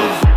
Flames.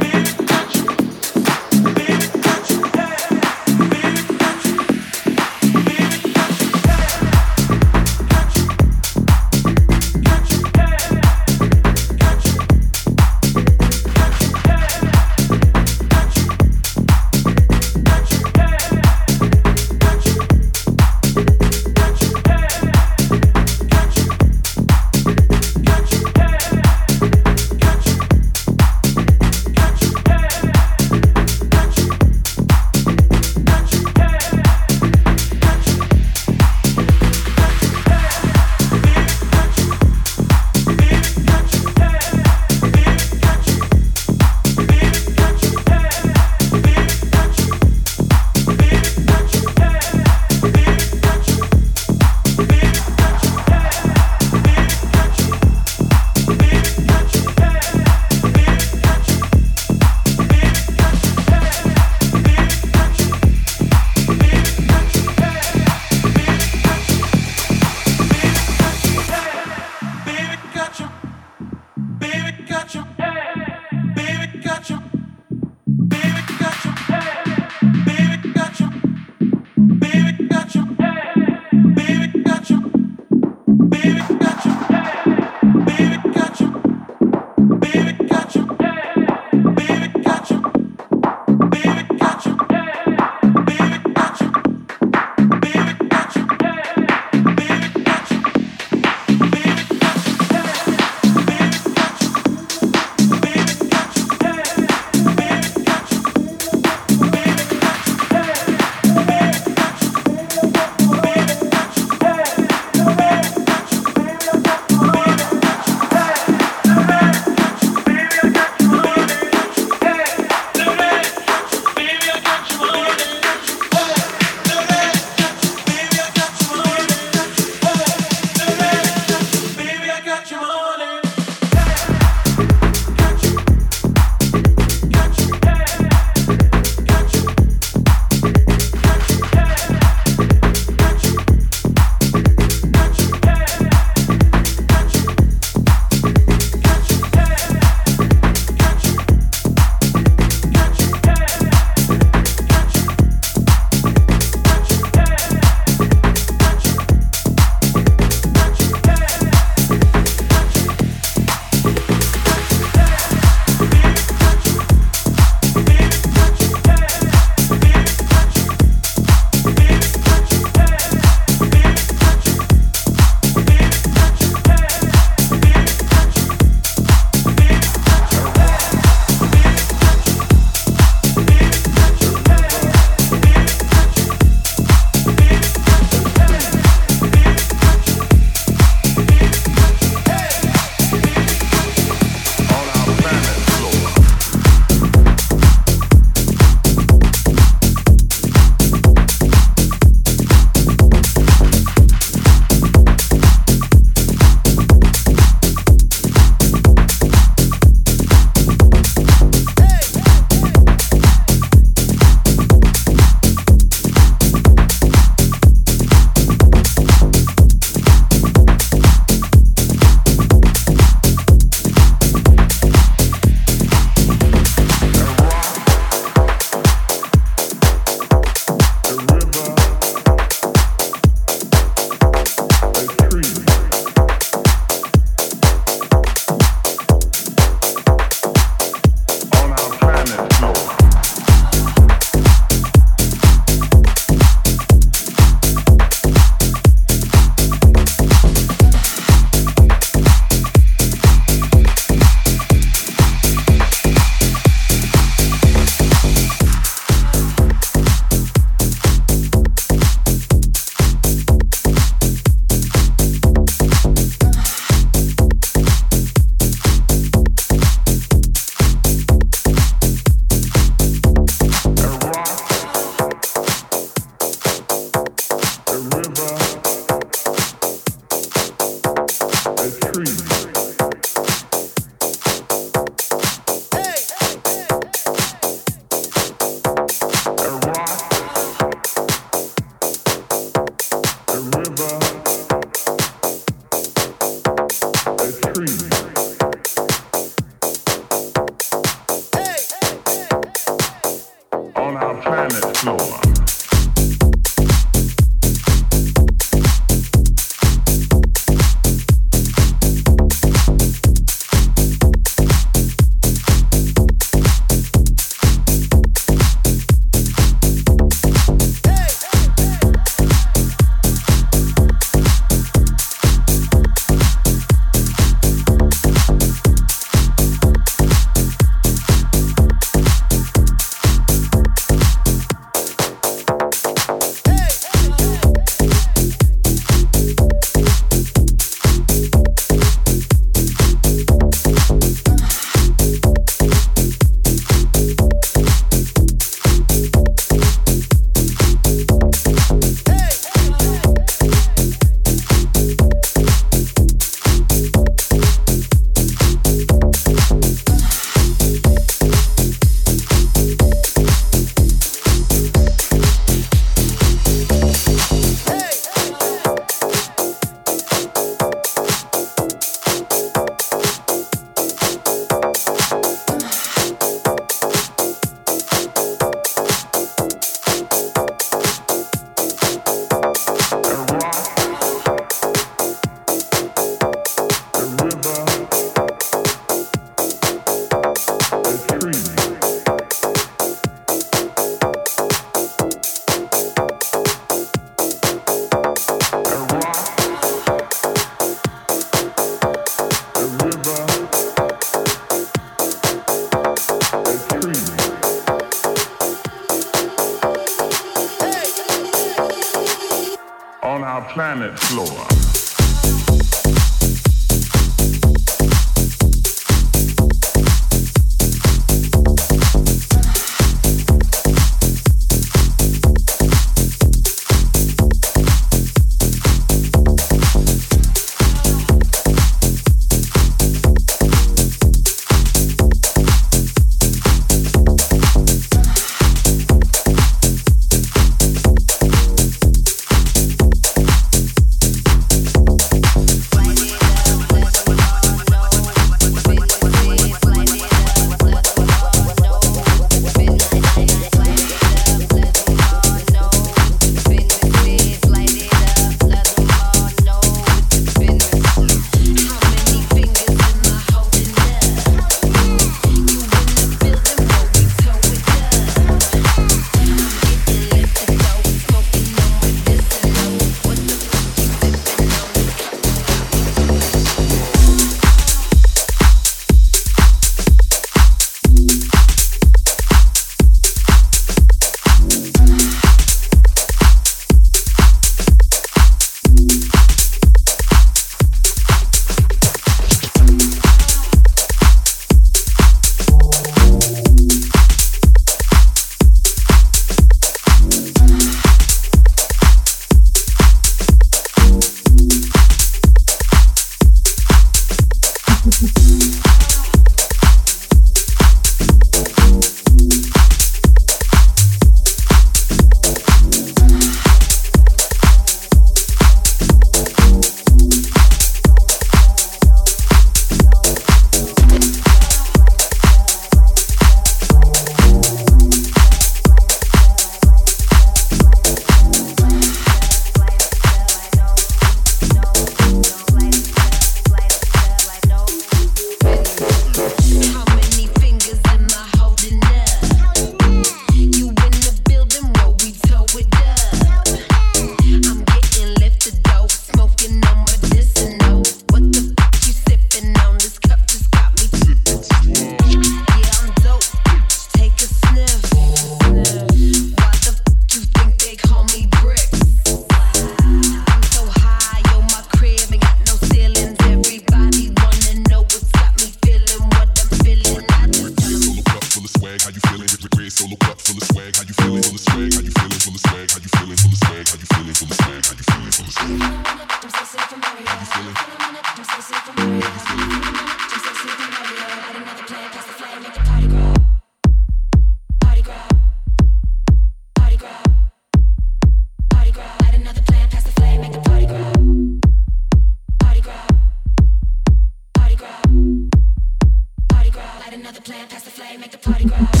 party crowd.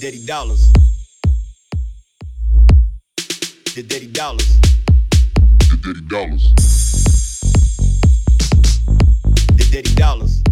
Daddy Dollars. The Daddy Dollars. The Daddy Dollars. The Daddy Dollars.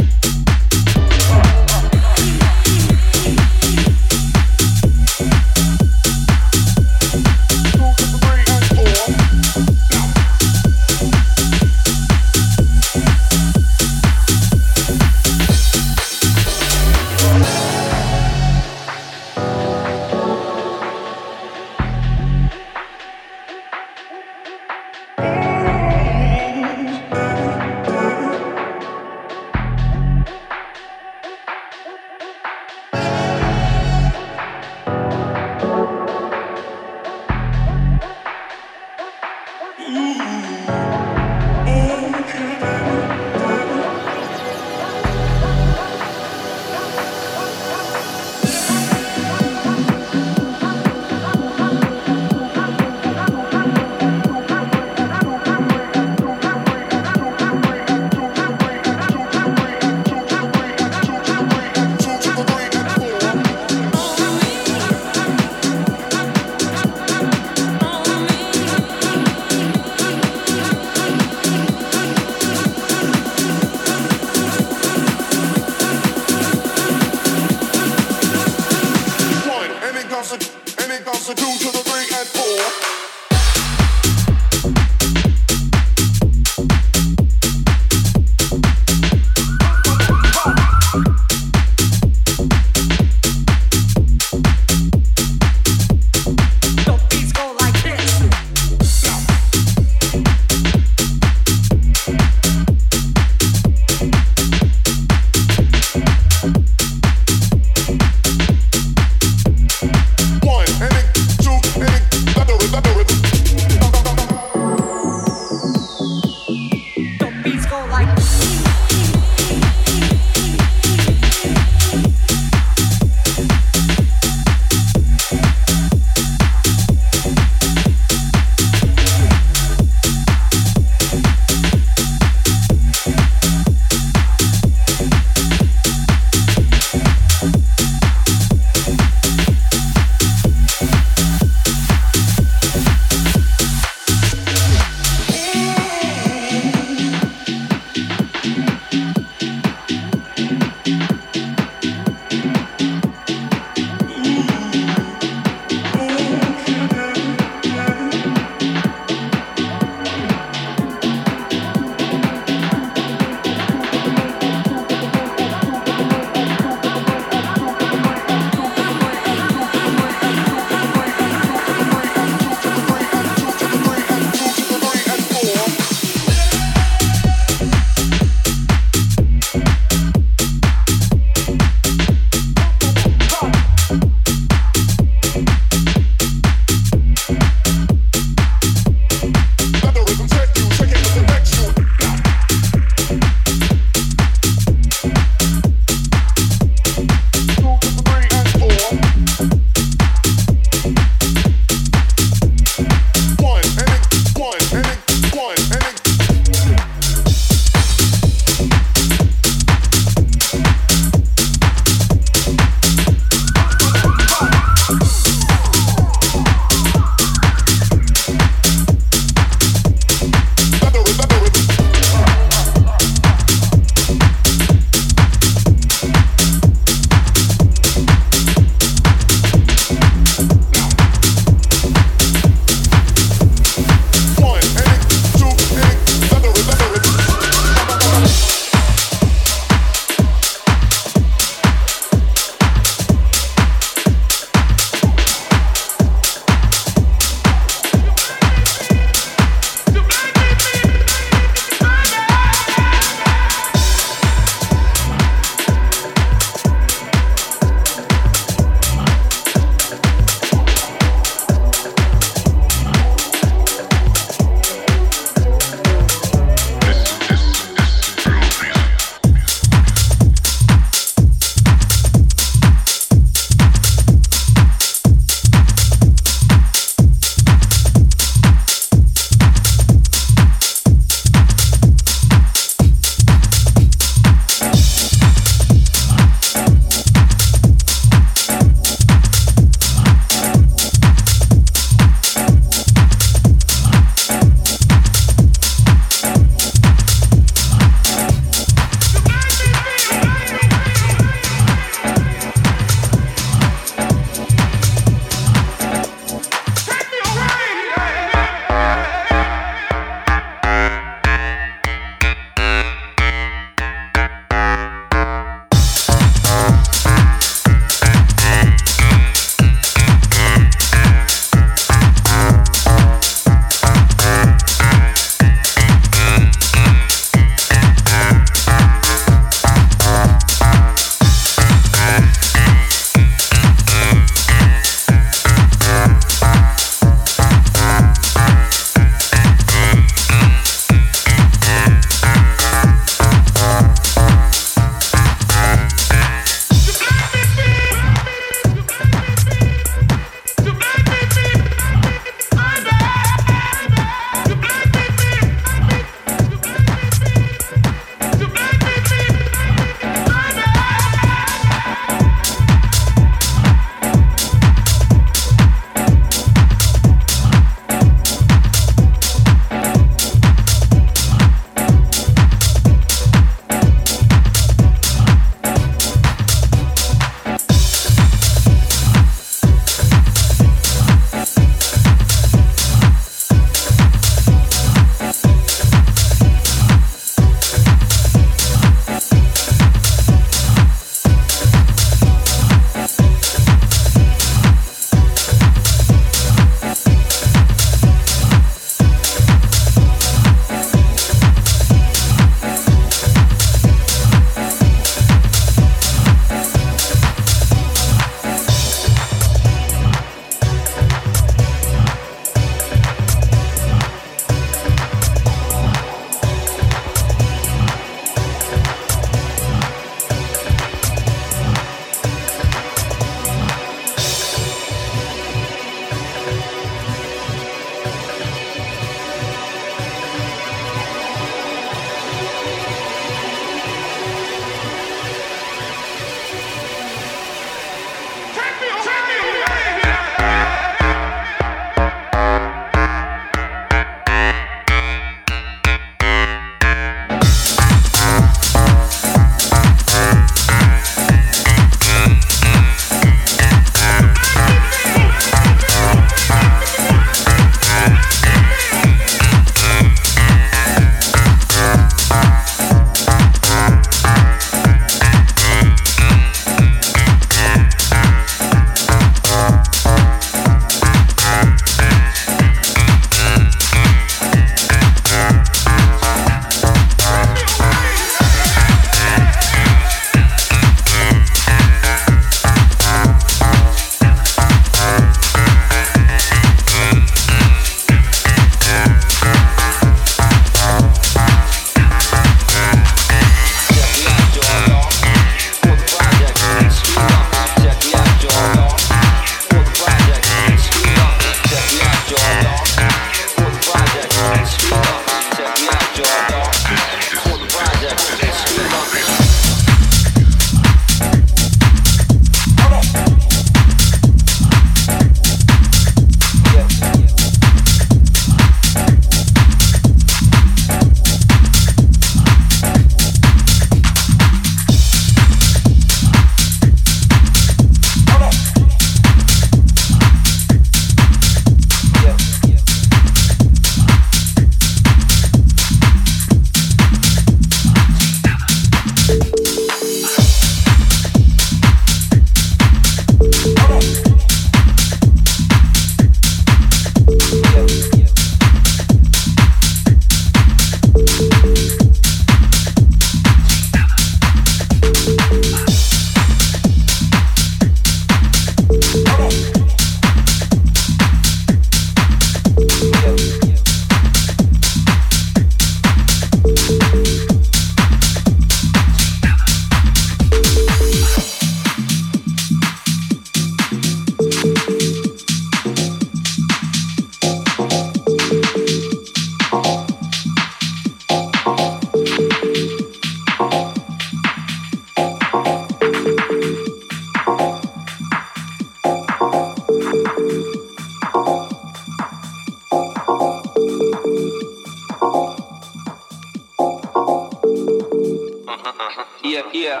Uh-huh. Yeah, yeah,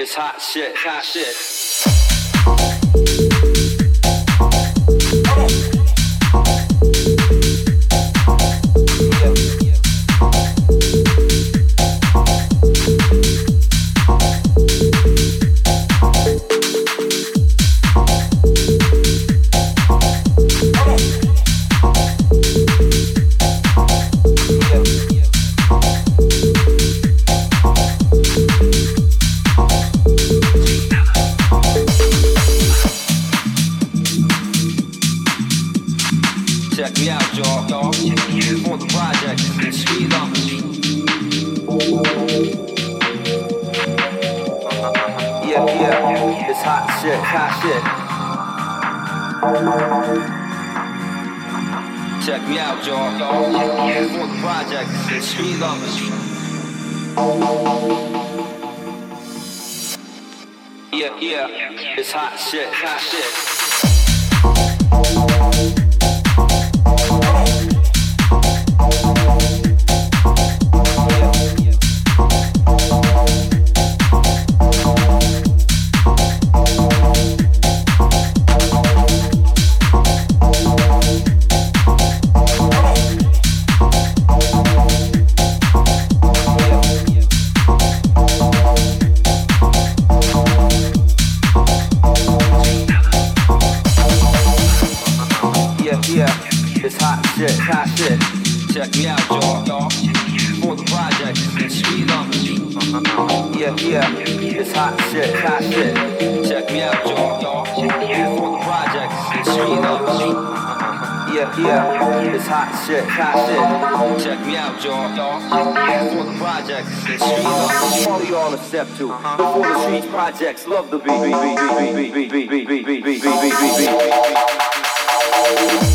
it's hot shit, hot shit. It's hot shit, hot shit. Check me out, y'all, y'all. For the project, speed up. Yeah, yeah, it's hot shit, hot shit. Check me out, y'all, y'all. For the project, speed up. All y'all step to. Before the streets projects, love the beat, beat, beat, beat, beat, beat, beat, beat, beat, beat, beat, beat, beat, beat,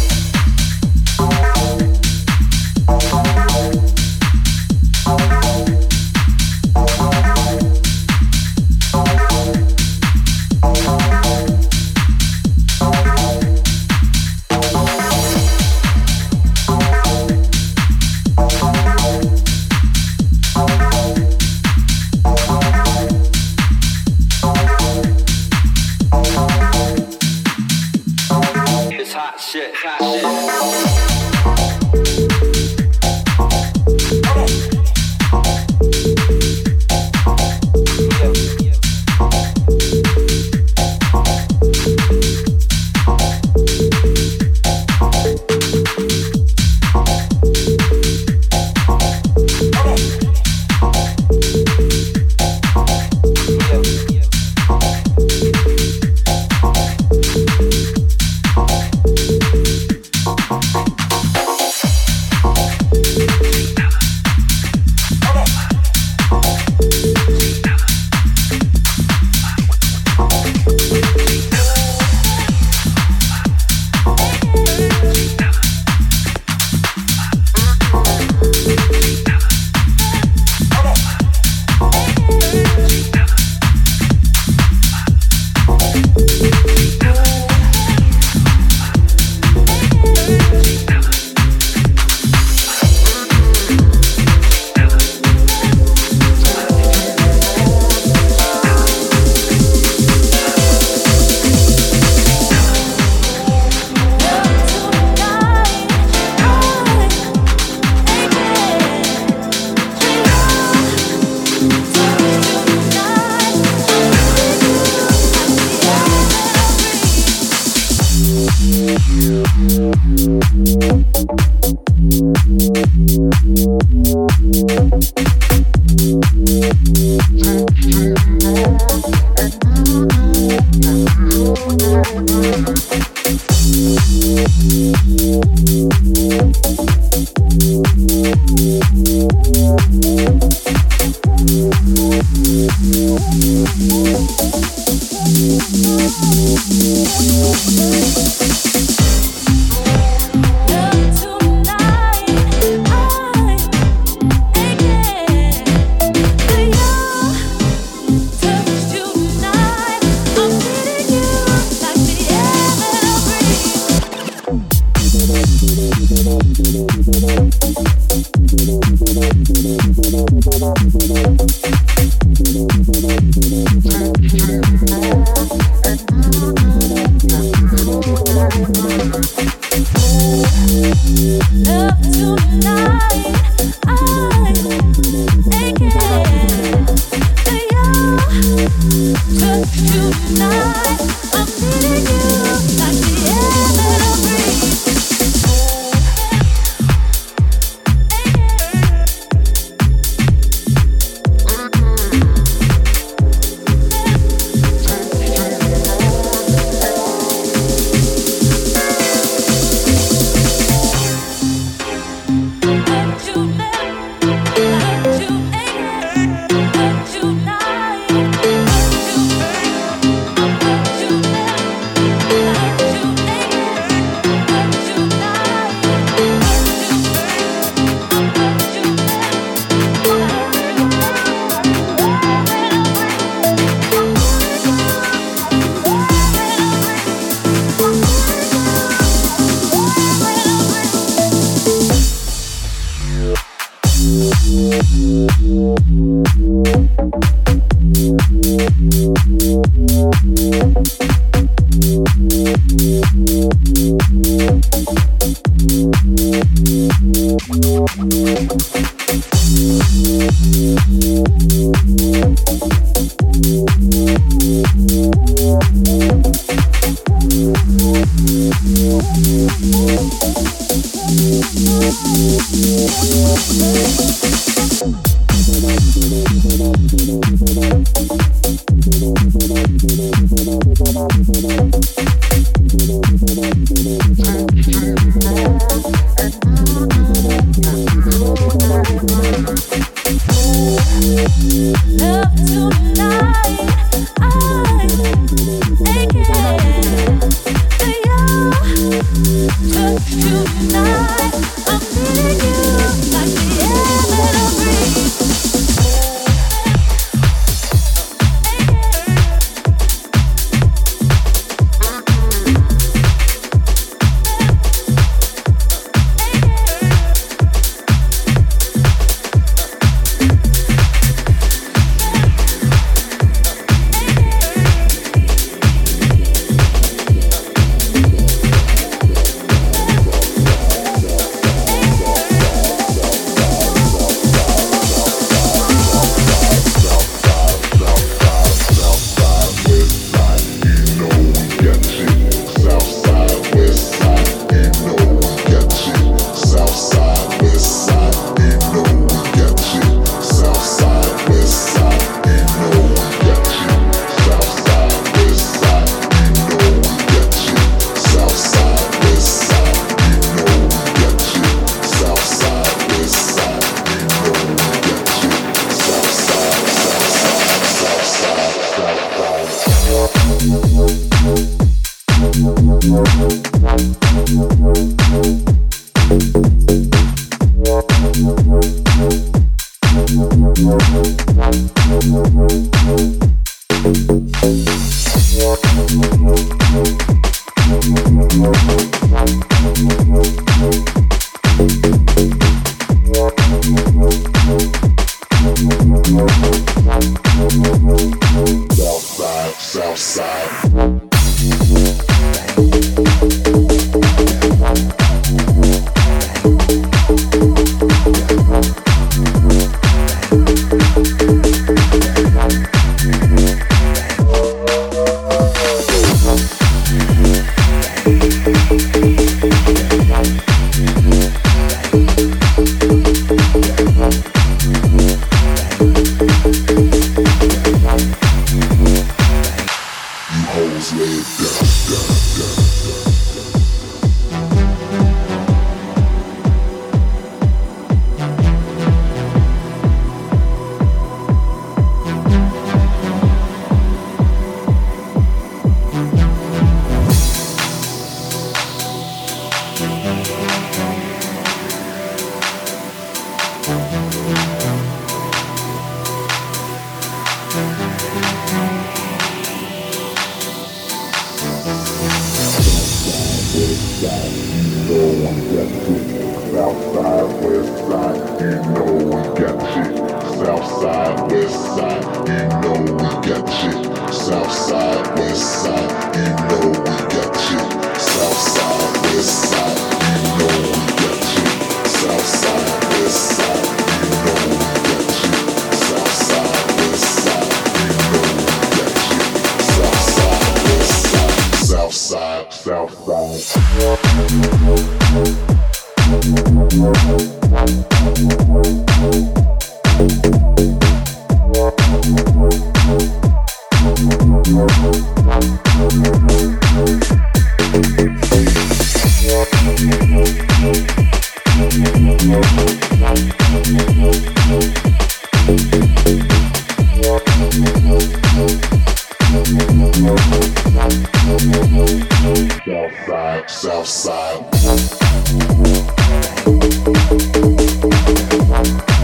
when